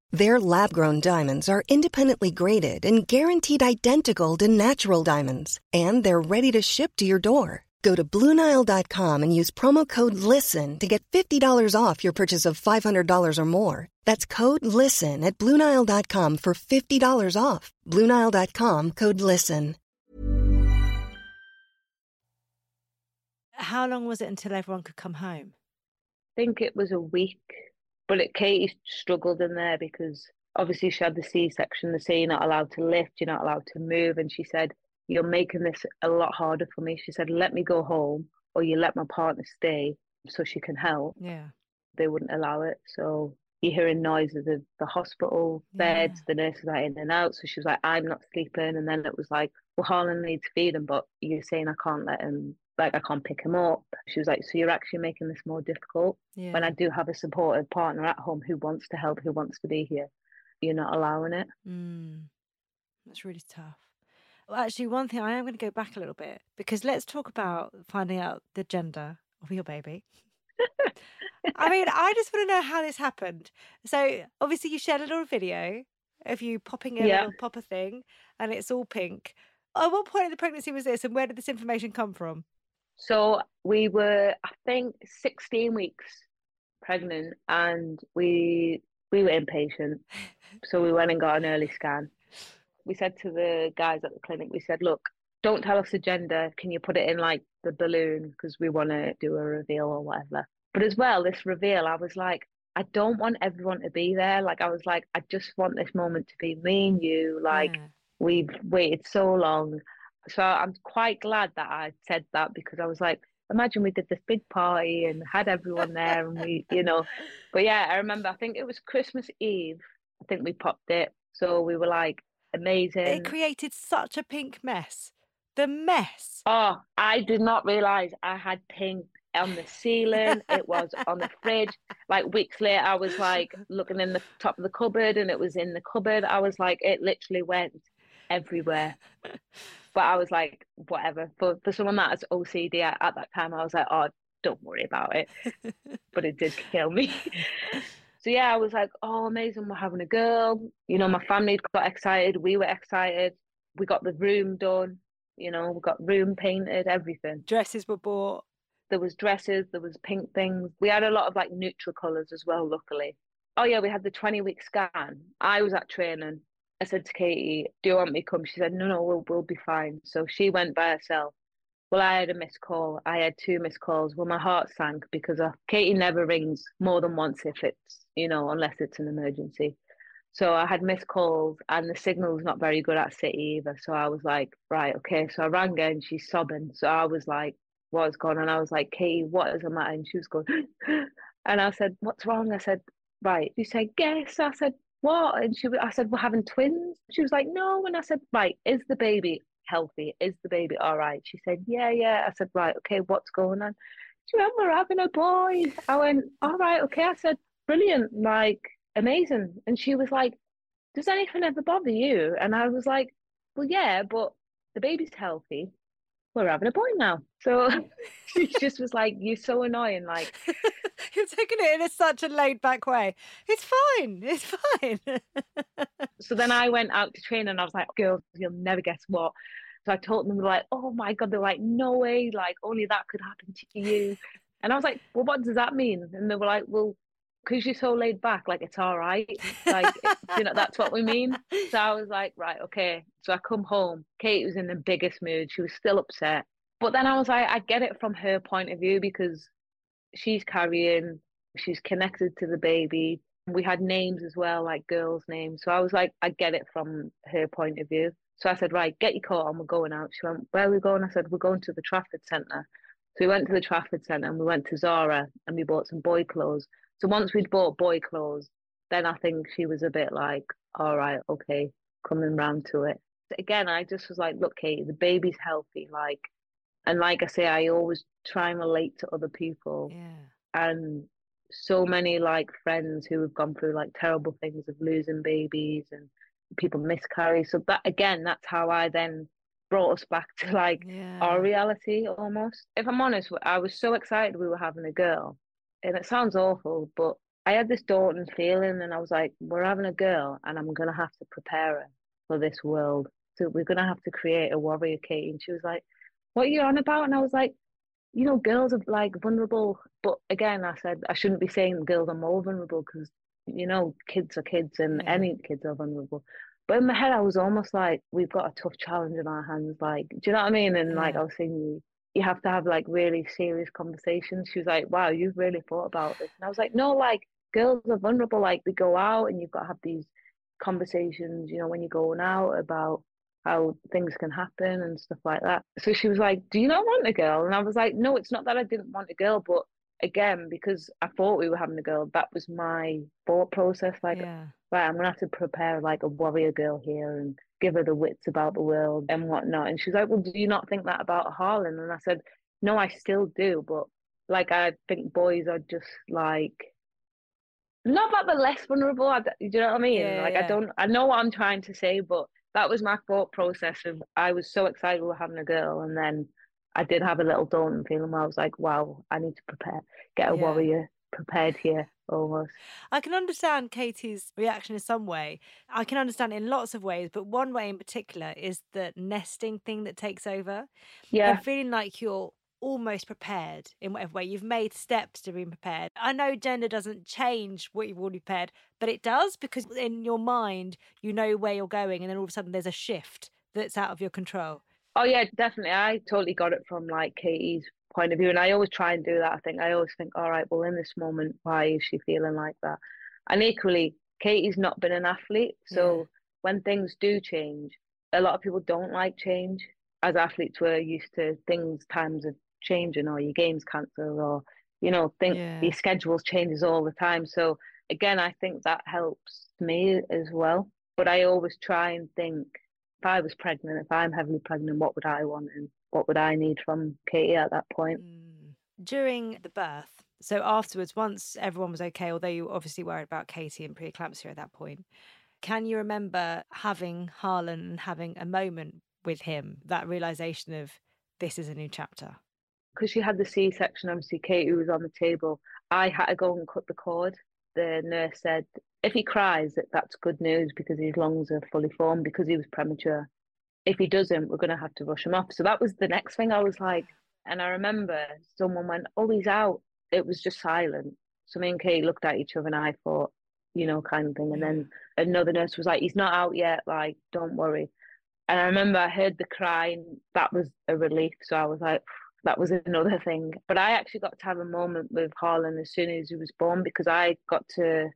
Speaker 4: Their lab grown diamonds are independently graded and guaranteed identical to natural diamonds, and they're ready to ship to your door. Go to Bluenile.com and use promo code LISTEN to get $50 off your purchase of $500 or more. That's code LISTEN at Bluenile.com for $50 off. Bluenile.com code LISTEN.
Speaker 1: How long was it until everyone could come home?
Speaker 2: I think it was a week, but it, Katie struggled in there because obviously she had the C section. They say you're not allowed to lift, you're not allowed to move. And she said, You're making this a lot harder for me. She said, Let me go home or you let my partner stay so she can help.
Speaker 1: Yeah.
Speaker 2: They wouldn't allow it. So you're hearing noises of the hospital beds,
Speaker 1: Yeah.
Speaker 2: the nurses are in and out. So she was like, I'm not sleeping. And then it was like, Well, Harlan needs feeding, but you're saying I can't let him, like, I can't pick him up. She was like, So you're actually making this more difficult
Speaker 1: Yeah.
Speaker 2: when I do have a supportive partner at home who wants to help, who wants to be here. You're not allowing it.
Speaker 1: Mm, that's really tough. Well, actually, one thing I am going to go back a little bit because let's talk about finding out the gender of your baby. I mean, I just want to know how this happened. So, obviously, you shared a little video of you popping a
Speaker 2: Yeah.
Speaker 1: little popper thing, and it's all pink. At what point in the pregnancy was this, and where did this information come from?
Speaker 2: So we were, I think, 16 weeks pregnant, and we we were impatient. So we went and got an early scan. We said to the guys at the clinic, we said, look, don't tell us the gender. Can you put it in like the balloon because we want to do a reveal or whatever. But as well, this reveal, I was like, I don't want everyone to be there. Like I was like, I just want this moment to be me and you. Like
Speaker 1: Yeah.
Speaker 2: we've waited so long. So I'm quite glad that I said that because I was like, imagine we did this big party and had everyone there and we, you know. But yeah, I remember I think it was Christmas Eve. I think we popped it. So we were like amazing.
Speaker 1: It created such a pink mess. The mess.
Speaker 2: Oh, I did not realize I had pink on the ceiling. it was on the fridge. Like weeks later, I was like looking in the top of the cupboard and it was in the cupboard. I was like, it literally went everywhere. But I was like, whatever. For for someone that has OCD at, at that time, I was like, oh, don't worry about it. but it did kill me. so yeah, I was like, oh, amazing, we're having a girl. You know, my family got excited. We were excited. We got the room done. You know, we got room painted, everything.
Speaker 1: Dresses were bought.
Speaker 2: There was dresses, there was pink things. We had a lot of like neutral colours as well, luckily. Oh yeah, we had the 20 week scan. I was at training. I said to Katie, Do you want me to come? She said, No, no, we'll we'll be fine. So she went by herself. Well, I had a missed call. I had two missed calls. Well, my heart sank because uh, Katie never rings more than once if it's, you know, unless it's an emergency. So I had missed calls and the signal was not very good at City either. So I was like, right, okay. So I rang her and she's sobbing. So I was like, what's going on? I was like, Katie, what is the matter? And she was going, and I said, what's wrong? I said, right. She said, guess. I said, what? And she, I said, we're having twins. She was like, no. And I said, right, is the baby healthy? Is the baby all right? She said, yeah, yeah. I said, right, okay, what's going on? She went, we're having a boy. I went, all right, okay. I said, brilliant, like amazing. And she was like, does anything ever bother you? And I was like, well, yeah, but the baby's healthy. We're having a boy now. So she just was like, you're so annoying. Like,
Speaker 1: You're taking it in a, such a laid back way. It's fine. It's fine.
Speaker 2: so then I went out to train and I was like, girls, you'll never guess what. So I told them, like, oh my God, they're like, no way, like, only that could happen to you. And I was like, well, what does that mean? And they were like, well, because you're so laid back, like, it's all right. Like, you know, that's what we mean. So I was like, right, okay. So I come home. Kate was in the biggest mood. She was still upset. But then I was like, I get it from her point of view because she's carrying, she's connected to the baby. We had names as well, like girls' names. So I was like, I get it from her point of view. So I said, right, get your coat on, we're going out. She went, where are we going? I said, we're going to the Trafford Centre. So we went to the Trafford Centre and we went to Zara and we bought some boy clothes. So once we'd bought boy clothes, then I think she was a bit like, all right, okay, coming round to it. Again, I just was like, look, Katie, the baby's healthy. Like, and like I say, I always try and relate to other people.
Speaker 1: yeah.
Speaker 2: And so many like friends who have gone through like terrible things of losing babies and people miscarry. So that again, that's how I then brought us back to like
Speaker 1: Yeah.
Speaker 2: our reality almost. If I'm honest, I was so excited we were having a girl. And it sounds awful, but I had this daunting feeling and I was like, we're having a girl and I'm gonna have to prepare her for this world. So we're gonna have to create a warrior Katie. And she was like, What are you on about? And I was like, you know, girls are like vulnerable. But again, I said I shouldn't be saying girls are more vulnerable because you know, kids are kids and
Speaker 1: Yeah.
Speaker 2: any kids are vulnerable. But in my head, I was almost like, we've got a tough challenge in our hands. Like, do you know what I mean? And like, I was saying, you have to have like really serious conversations. She was like, wow, you've really thought about this. And I was like, no, like, girls are vulnerable. Like, they go out and you've got to have these conversations, you know, when you're going out about how things can happen and stuff like that. So she was like, Do you not want a girl? And I was like, No, it's not that I didn't want a girl, but again, because I thought we were having a girl, that was my thought process. Like,
Speaker 1: yeah.
Speaker 2: right, I'm gonna have to prepare like a warrior girl here and give her the wits about the world and whatnot. And she's like, Well, do you not think that about Harlan? And I said, No, I still do, but like I think boys are just like not that they're less vulnerable. I, do you know what I mean?
Speaker 1: Yeah,
Speaker 2: like
Speaker 1: yeah.
Speaker 2: I don't, I know what I'm trying to say, but that was my thought process of I was so excited we were having a girl, and then I did have a little daunting feeling where I was like, wow, I need to prepare, get a
Speaker 1: Yeah.
Speaker 2: warrior prepared here almost.
Speaker 1: I can understand Katie's reaction in some way. I can understand it in lots of ways, but one way in particular is the nesting thing that takes over.
Speaker 2: Yeah,
Speaker 1: And feeling like you're almost prepared in whatever way. You've made steps to be prepared. I know gender doesn't change what you've already prepared, but it does because in your mind, you know where you're going, and then all of a sudden there's a shift that's out of your control.
Speaker 2: Oh yeah, definitely. I totally got it from like Katie's point of view. And I always try and do that. I think I always think, all right, well, in this moment, why is she feeling like that? And equally, Katie's not been an athlete. So yeah. when things do change, a lot of people don't like change. As athletes, we're used to things, times of changing, or your games cancelled, or you know, think yeah. your schedules changes all the time. So again, I think that helps me as well. But I always try and think if I was pregnant, if I'm heavily pregnant, what would I want and what would I need from Katie at that point? Mm.
Speaker 1: During the birth, so afterwards, once everyone was okay, although you obviously worried about Katie and preeclampsia at that point, can you remember having Harlan and having a moment with him, that realization of this is a new chapter?
Speaker 2: Because she had the C section, obviously, Katie was on the table. I had to go and cut the cord. The nurse said, if he cries, that's good news because his lungs are fully formed because he was premature. If he doesn't, we're going to have to rush him off. So that was the next thing I was like, and I remember someone went, Oh, he's out it was just silent. So me and Kate looked at each other and I thought, you know, kind of thing. And then another nurse was like, he's not out yet, like, don't worry. And I remember I heard the crying, that was a relief. So I was like, that was another thing. But I actually got to have a moment with Harlan as soon as he was born because I got to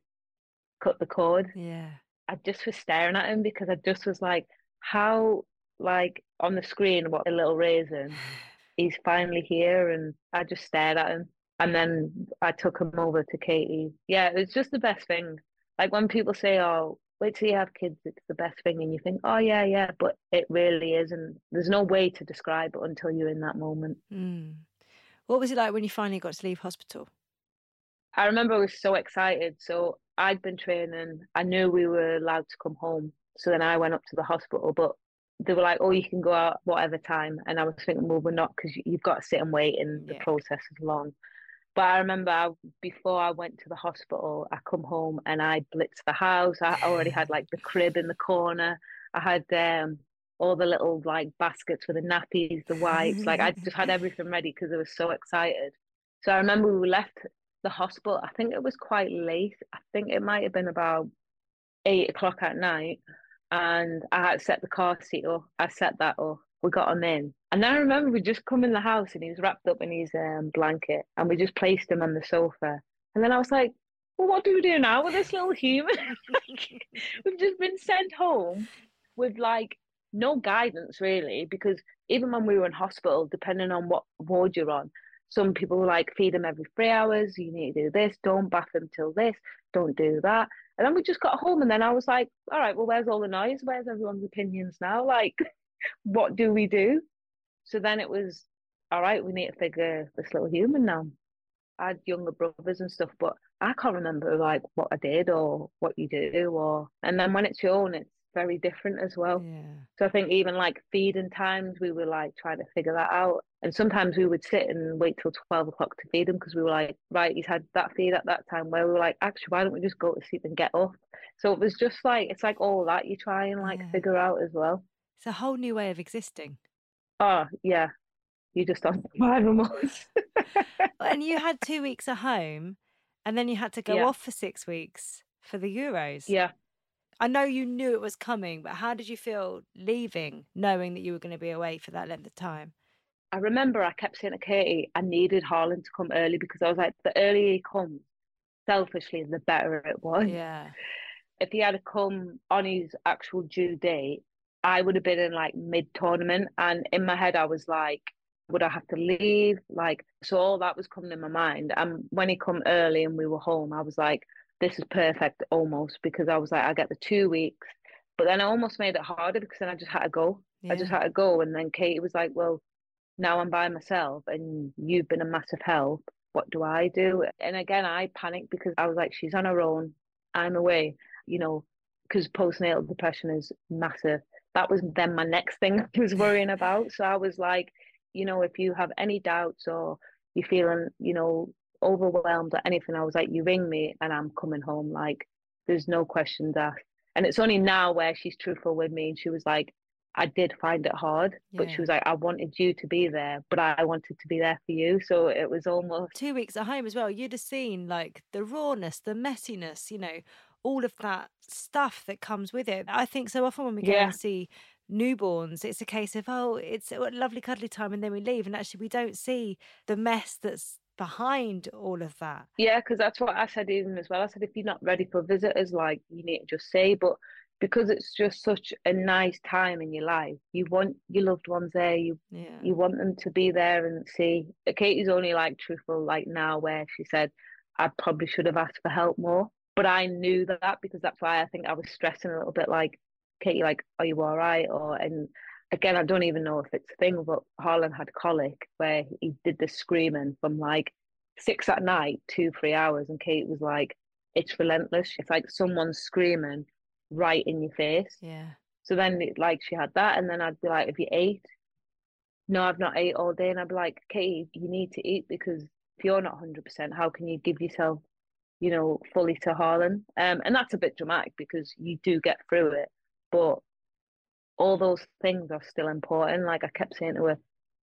Speaker 2: cut the cord.
Speaker 1: Yeah.
Speaker 2: I just was staring at him because I just was like, how, like, on the screen, what a little raisin, he's finally here. And I just stared at him and then I took him over to Katie. Yeah, it's just the best thing. Like when people say, "Oh, wait till you have kids, it's the best thing," and you think, "Oh yeah, yeah," but it really is and There's no way to describe it until you're in that moment.
Speaker 1: Mm. What was it like when you finally got to leave hospital?
Speaker 2: I remember I was so excited. So I'd been training. I knew we were allowed to come home. So then I went up to the hospital, but they were like, "Oh, you can go out whatever time," and I was thinking, "Well, we're not because you've got to sit and wait, and yeah. the process is long." But I remember I, before I went to the hospital, I come home and I blitzed the house. I already had like the crib in the corner. I had um, all the little like baskets for the nappies, the wipes. like I just had everything ready because I was so excited. So I remember we left the hospital. I think it was quite late. I think it might have been about eight o'clock at night. And I had set the car seat up. I set that up we got him in. And then I remember we just come in the house and he was wrapped up in his um, blanket and we just placed him on the sofa. And then I was like, well, what do we do now with this little human? We've just been sent home with like no guidance really, because even when we were in hospital, depending on what ward you're on, some people like, feed him every three hours, you need to do this, don't bath him till this, don't do that. And then we just got home and then I was like, all right, well, where's all the noise? Where's everyone's opinions now? Like, what do we do? So then it was, all right, we need to figure this little human now. I had younger brothers and stuff, but I can't remember like what I did or what you do or and then when it's your own it's very different as well.
Speaker 1: Yeah.
Speaker 2: So I think even like feeding times we were like trying to figure that out. And sometimes we would sit and wait till twelve o'clock to feed him because we were like, right, he's had that feed at that time where we were like, actually why don't we just go to sleep and get up? So it was just like it's like all that you try and like yeah. figure out as well.
Speaker 1: It's a whole new way of existing.
Speaker 2: Oh, yeah. You just don't survive months.
Speaker 1: and you had two weeks at home and then you had to go yeah. off for six weeks for the Euros.
Speaker 2: Yeah.
Speaker 1: I know you knew it was coming, but how did you feel leaving, knowing that you were going to be away for that length of time?
Speaker 2: I remember I kept saying to Katie, I needed Harlan to come early because I was like, the earlier he comes, selfishly, the better it was.
Speaker 1: Yeah.
Speaker 2: If he had come on his actual due date, I would have been in like mid tournament, and in my head, I was like, would I have to leave? Like, so all that was coming in my mind. And when he come early and we were home, I was like, this is perfect almost because I was like, I get the two weeks. But then I almost made it harder because then I just had to go. Yeah. I just had to go. And then Katie was like, well, now I'm by myself and you've been a massive help. What do I do? And again, I panicked because I was like, she's on her own. I'm away, you know, because postnatal depression is massive that was then my next thing I was worrying about. So I was like, you know, if you have any doubts or you're feeling, you know, overwhelmed or anything, I was like, you ring me and I'm coming home. Like, there's no questions asked. And it's only now where she's truthful with me and she was like, I did find it hard, yeah. but she was like, I wanted you to be there, but I wanted to be there for you. So it was almost
Speaker 1: two weeks at home as well. You'd have seen like the rawness, the messiness, you know, all of that stuff that comes with it. I think so often when we go yeah. and see newborns, it's a case of, oh, it's a lovely cuddly time and then we leave. And actually, we don't see the mess that's behind all of that.
Speaker 2: Yeah, because that's what I said even as well. I said, if you're not ready for visitors, like you need to just say, but because it's just such a nice time in your life, you want your loved ones there. You
Speaker 1: Yeah.
Speaker 2: you want them to be there and see. Uh, Katie's only like truthful like now, where she said, I probably should have asked for help more, but I knew that because that's why I think I was stressing a little bit. Like, Katie, like, are you all right? Or and again, I don't even know if it's a thing, but Harlan had colic where he did the screaming from like six at night, two, three hours, and Kate was like, it's relentless. It's like someone's screaming right in your face.
Speaker 1: Yeah.
Speaker 2: So then, like, she had that, and then I'd be like, "Have you ate?" No, I've not ate all day, and I'd be like, Kate, you need to eat because if you're not hundred percent, how can you give yourself, you know, fully to Harlan?" Um, and that's a bit dramatic because you do get through it, but all those things are still important. Like I kept saying to her,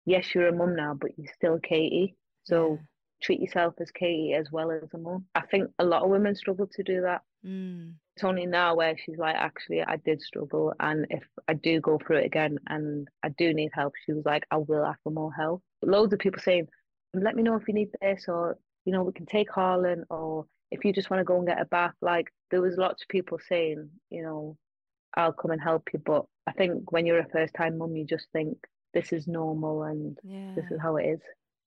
Speaker 2: "Yes, you're a mum now, but you're still Katie, so
Speaker 1: Yeah.
Speaker 2: treat yourself as Katie as well as a mum." I think a lot of women struggle to do that
Speaker 1: Mm.
Speaker 2: it's only now where she's like, actually, I did struggle, and if I do go through it again and I do need help, she was like, I will ask for more help. Loads of people saying, let me know if you need this, or you know, we can take Harlan, or if you just want to go and get a bath. Like there was lots of people saying, you know, I'll come and help you, but I think when you're a first time mum, you just think this is normal and
Speaker 1: Yeah.
Speaker 2: this is how it is.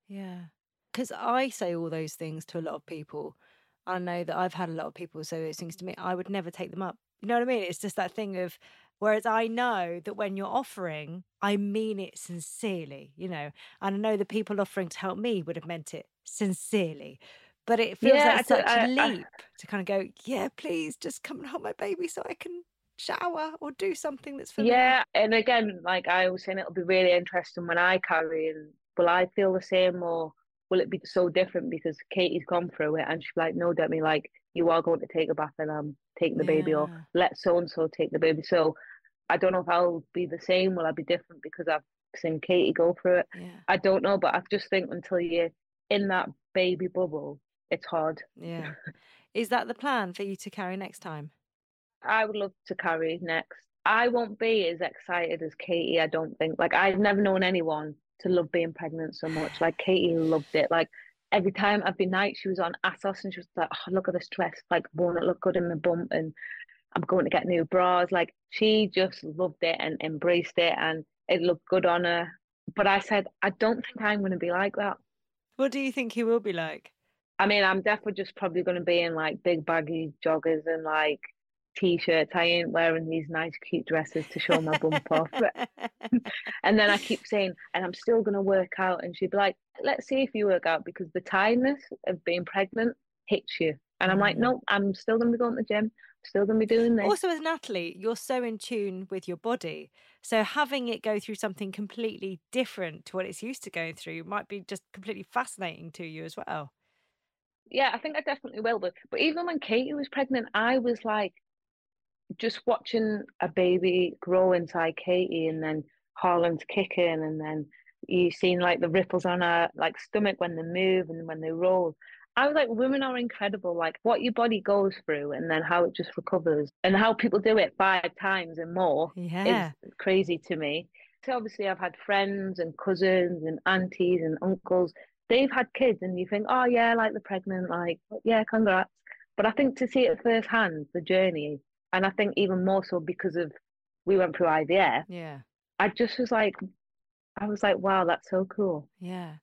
Speaker 1: Yeah. Because I say all those things to a lot of people. I know that I've had a lot of people say those things to me. I would never take them up. You know what I mean? It's just that thing of, whereas I know that when you're offering, I mean it sincerely, you know, and I know the people offering to help me would have meant it sincerely. But it feels
Speaker 2: Yeah,
Speaker 1: like
Speaker 2: I
Speaker 1: such a
Speaker 2: I- I-
Speaker 1: leap to kind of go, yeah, please just come and hold my baby so I can shower or do something that's for me.
Speaker 2: Yeah, and again, like I was saying, it'll be really interesting when I carry, and will I feel the same or will it be so different because Katie's gone through it and she's like, no, Demi, like you are going to take a bath and um, I'm taking the baby, or let so and so take the baby. So I don't know if I'll be the same. Will I be different because I've seen Katie go through it?
Speaker 1: Yeah.
Speaker 2: I don't know, but I just think until you're in that baby bubble, it's hard.
Speaker 1: Yeah. Is that the plan for you to carry next time?
Speaker 2: I would love to carry next. I won't be as excited as Katie, I don't think. Like I've never known anyone to love being pregnant so much. Like Katie loved it. Like every time every night she was on Asos and she was like, Oh, look at this dress, like won't it look good in my bump and I'm going to get new bras. Like she just loved it and embraced it and it looked good on her. But I said, I don't think I'm gonna be like that.
Speaker 1: What do you think he will be like?
Speaker 2: I mean, I'm definitely just probably going to be in like big baggy joggers and like t-shirts. I ain't wearing these nice cute dresses to show my bump off. And then I keep saying, and I'm still going to work out. And she'd be like, let's see if you work out because the tiredness of being pregnant hits you. And I'm like,
Speaker 1: Mm.
Speaker 2: no, I'm still going to be going to the gym. Still going to be doing this.
Speaker 1: also, as an athlete, you're so in tune with your body. So having it go through something completely different to what it's used to going through might be just completely fascinating to you as well.
Speaker 2: yeah, I think I definitely will. But but even when Katie was pregnant, I was like just watching a baby grow inside Katie, and then Harlan's kicking, and then you've seen like the ripples on her like stomach when they move and when they roll. I was like, women are incredible. Like what your body goes through, and then how it just recovers, and how people do it five times and more
Speaker 1: Yeah.
Speaker 2: is crazy to me. So obviously, I've had friends and cousins and aunties and uncles. They've had kids, and you think, oh yeah, like the pregnant, like yeah, congrats. But I think to see it firsthand, the journey, and I think even more so because of we went through IVF.
Speaker 1: Yeah.
Speaker 2: I just was like, I was like, wow, that's so cool.
Speaker 1: Yeah.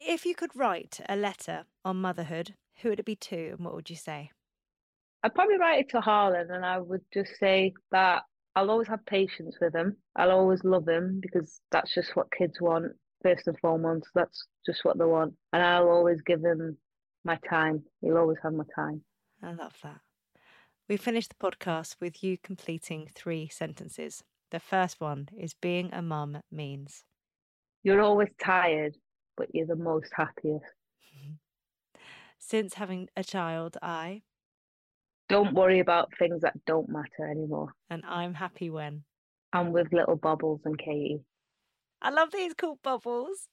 Speaker 1: If you could write a letter on motherhood, who would it be to and what would you say?
Speaker 2: I'd probably write it to Harlan, and I would just say that I'll always have patience with him. I'll always love him because that's just what kids want first and foremost. That's just what they want, and I'll always give him my time. He'll always have my time.
Speaker 1: I love that. We finished the podcast with you completing three sentences. The first one is being a mum means.
Speaker 2: You're always tired, but you're the most happiest.
Speaker 1: Since having a child, I,
Speaker 2: Don't worry about things that don't matter anymore.
Speaker 1: and I'm happy when.
Speaker 2: I'm with little Bubbles and Katie.
Speaker 1: I love these called bubbles.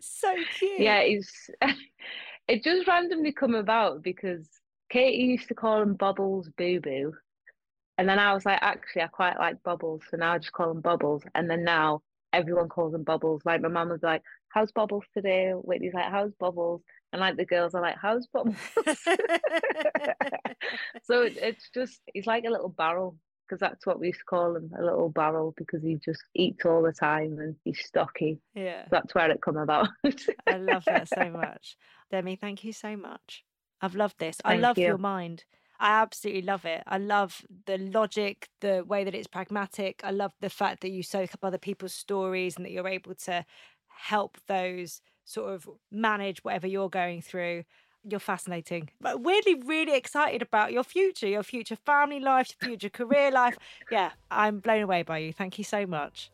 Speaker 1: So cute.
Speaker 2: Yeah, it's it just randomly come about because Katie used to call him Bubbles Boo Boo, And then I was like, actually, I quite like bubbles. So now I just call him bubbles. And then now everyone calls him bubbles. Like my mum was like, how's bubbles today? Whitney's like, how's bubbles? And like the girls are like, how's bubbles? so it's just, he's like a little barrel because that's what we used to call him, a little barrel, because he just eats all the time and he's stocky.
Speaker 1: Yeah.
Speaker 2: That's where it come about.
Speaker 1: I love that so much. Demi, thank you so much. I've loved this. I love
Speaker 2: you.
Speaker 1: your mind. I absolutely love it. I love the logic, the way that it's pragmatic. I love the fact that you soak up other people's stories and that you're able to help those sort of manage whatever you're going through. You're fascinating. But weirdly, really excited about your future, your future family life, your future career life. Yeah, I'm blown away by you. Thank you so much.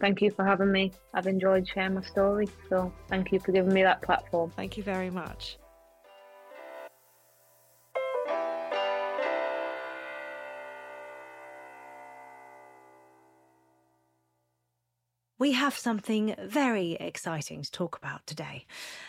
Speaker 2: thank you for having me. I've enjoyed sharing my story. So thank you for giving me that platform.
Speaker 1: Thank you very much. We have something very exciting to talk about today.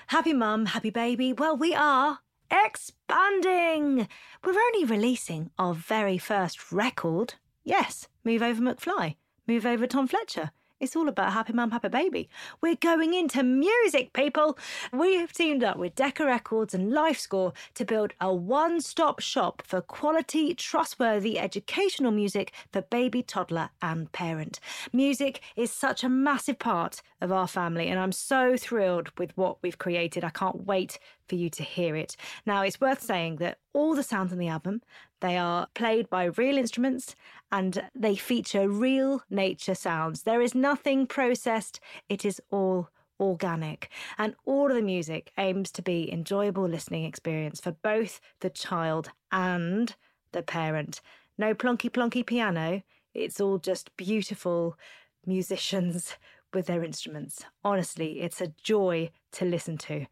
Speaker 1: Happy mum, happy baby. Well, we are expanding. We're only releasing our very first record. Yes, Move Over McFly, Move Over Tom Fletcher. It's all about Happy Mum, Happy Baby. We're going into music, people. We have teamed up with Decca Records and LifeScore to build a one stop shop for quality, trustworthy educational music for baby, toddler, and parent. Music is such a massive part of our family, and I'm so thrilled with what we've created. I can't wait for you to hear it. Now, it's worth saying that all the sounds on the album they are played by real instruments and they feature real nature sounds. There is nothing processed, it is all organic. And all of the music aims to be enjoyable listening experience for both the child and the parent. No plonky plonky piano, it's all just beautiful musicians with their instruments. Honestly, it's a joy to listen to.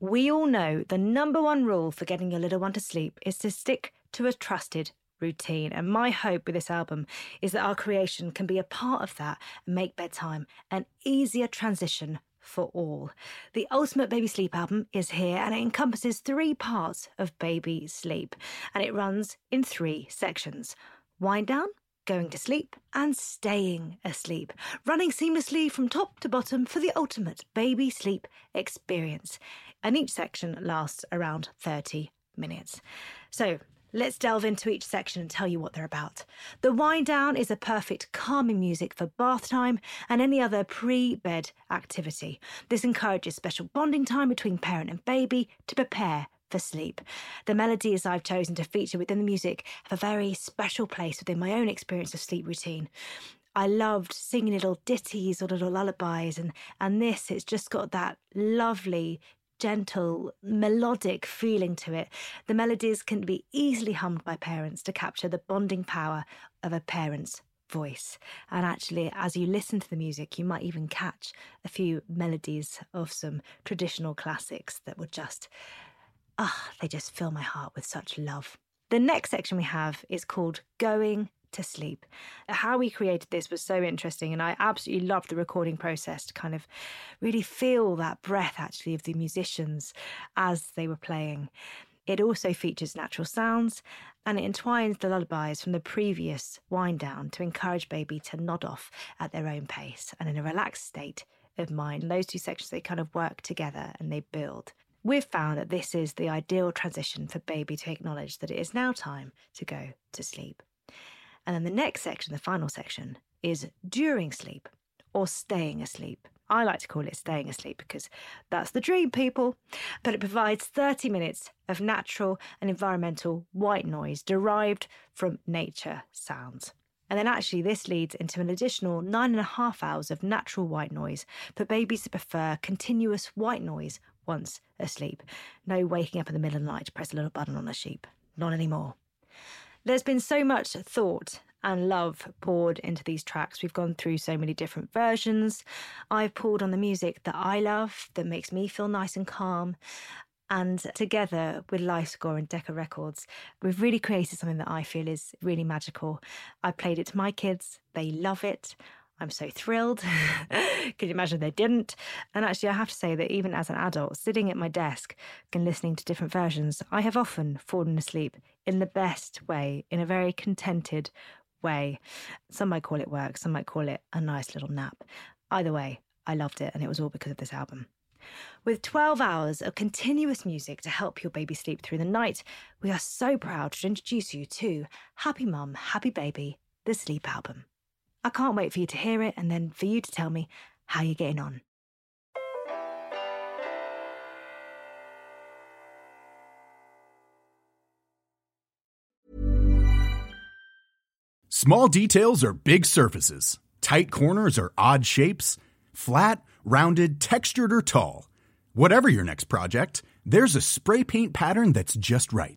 Speaker 1: We all know the number one rule for getting your little one to sleep is to stick to a trusted routine. And my hope with this album is that our creation can be a part of that and make bedtime an easier transition for all. The Ultimate Baby Sleep album is here and it encompasses three parts of baby sleep and it runs in three sections wind down, going to sleep, and staying asleep, running seamlessly from top to bottom for the ultimate baby sleep experience. And each section lasts around 30 minutes. So, Let's delve into each section and tell you what they're about. The wind down is a perfect calming music for bath time and any other pre bed activity. This encourages special bonding time between parent and baby to prepare for sleep. The melodies I've chosen to feature within the music have a very special place within my own experience of sleep routine. I loved singing little ditties or little lullabies, and, and this, it's just got that lovely gentle, melodic feeling to it. The melodies can be easily hummed by parents to capture the bonding power of a parent's voice. And actually, as you listen to the music, you might even catch a few melodies of some traditional classics that would just, ah, they just fill my heart with such love. The next section we have is called Going to sleep. How we created this was so interesting, and I absolutely loved the recording process to kind of really feel that breath actually of the musicians as they were playing. It also features natural sounds and it entwines the lullabies from the previous wind down to encourage baby to nod off at their own pace and in a relaxed state of mind. Those two sections they kind of work together and they build. We've found that this is the ideal transition for baby to acknowledge that it is now time to go to sleep. And then the next section, the final section, is during sleep or staying asleep. I like to call it staying asleep because that's the dream, people. But it provides 30 minutes of natural and environmental white noise derived from nature sounds. And then actually, this leads into an additional nine and a half hours of natural white noise for babies to prefer continuous white noise once asleep. No waking up in the middle of the night to press a little button on a sheep. Not anymore. There's been so much thought and love poured into these tracks. We've gone through so many different versions. I've pulled on the music that I love, that makes me feel nice and calm. And together with LifeScore and Decca Records, we've really created something that I feel is really magical. I played it to my kids, they love it. I'm so thrilled. Can you imagine they didn't? And actually, I have to say that even as an adult, sitting at my desk and listening to different versions, I have often fallen asleep in the best way, in a very contented way. Some might call it work, some might call it a nice little nap. Either way, I loved it, and it was all because of this album. With 12 hours of continuous music to help your baby sleep through the night, we are so proud to introduce you to Happy Mum, Happy Baby, the Sleep Album. I can't wait for you to hear it and then for you to tell me how you're getting on.
Speaker 5: Small details are big surfaces, tight corners are odd shapes, flat, rounded, textured, or tall. Whatever your next project, there's a spray paint pattern that's just right.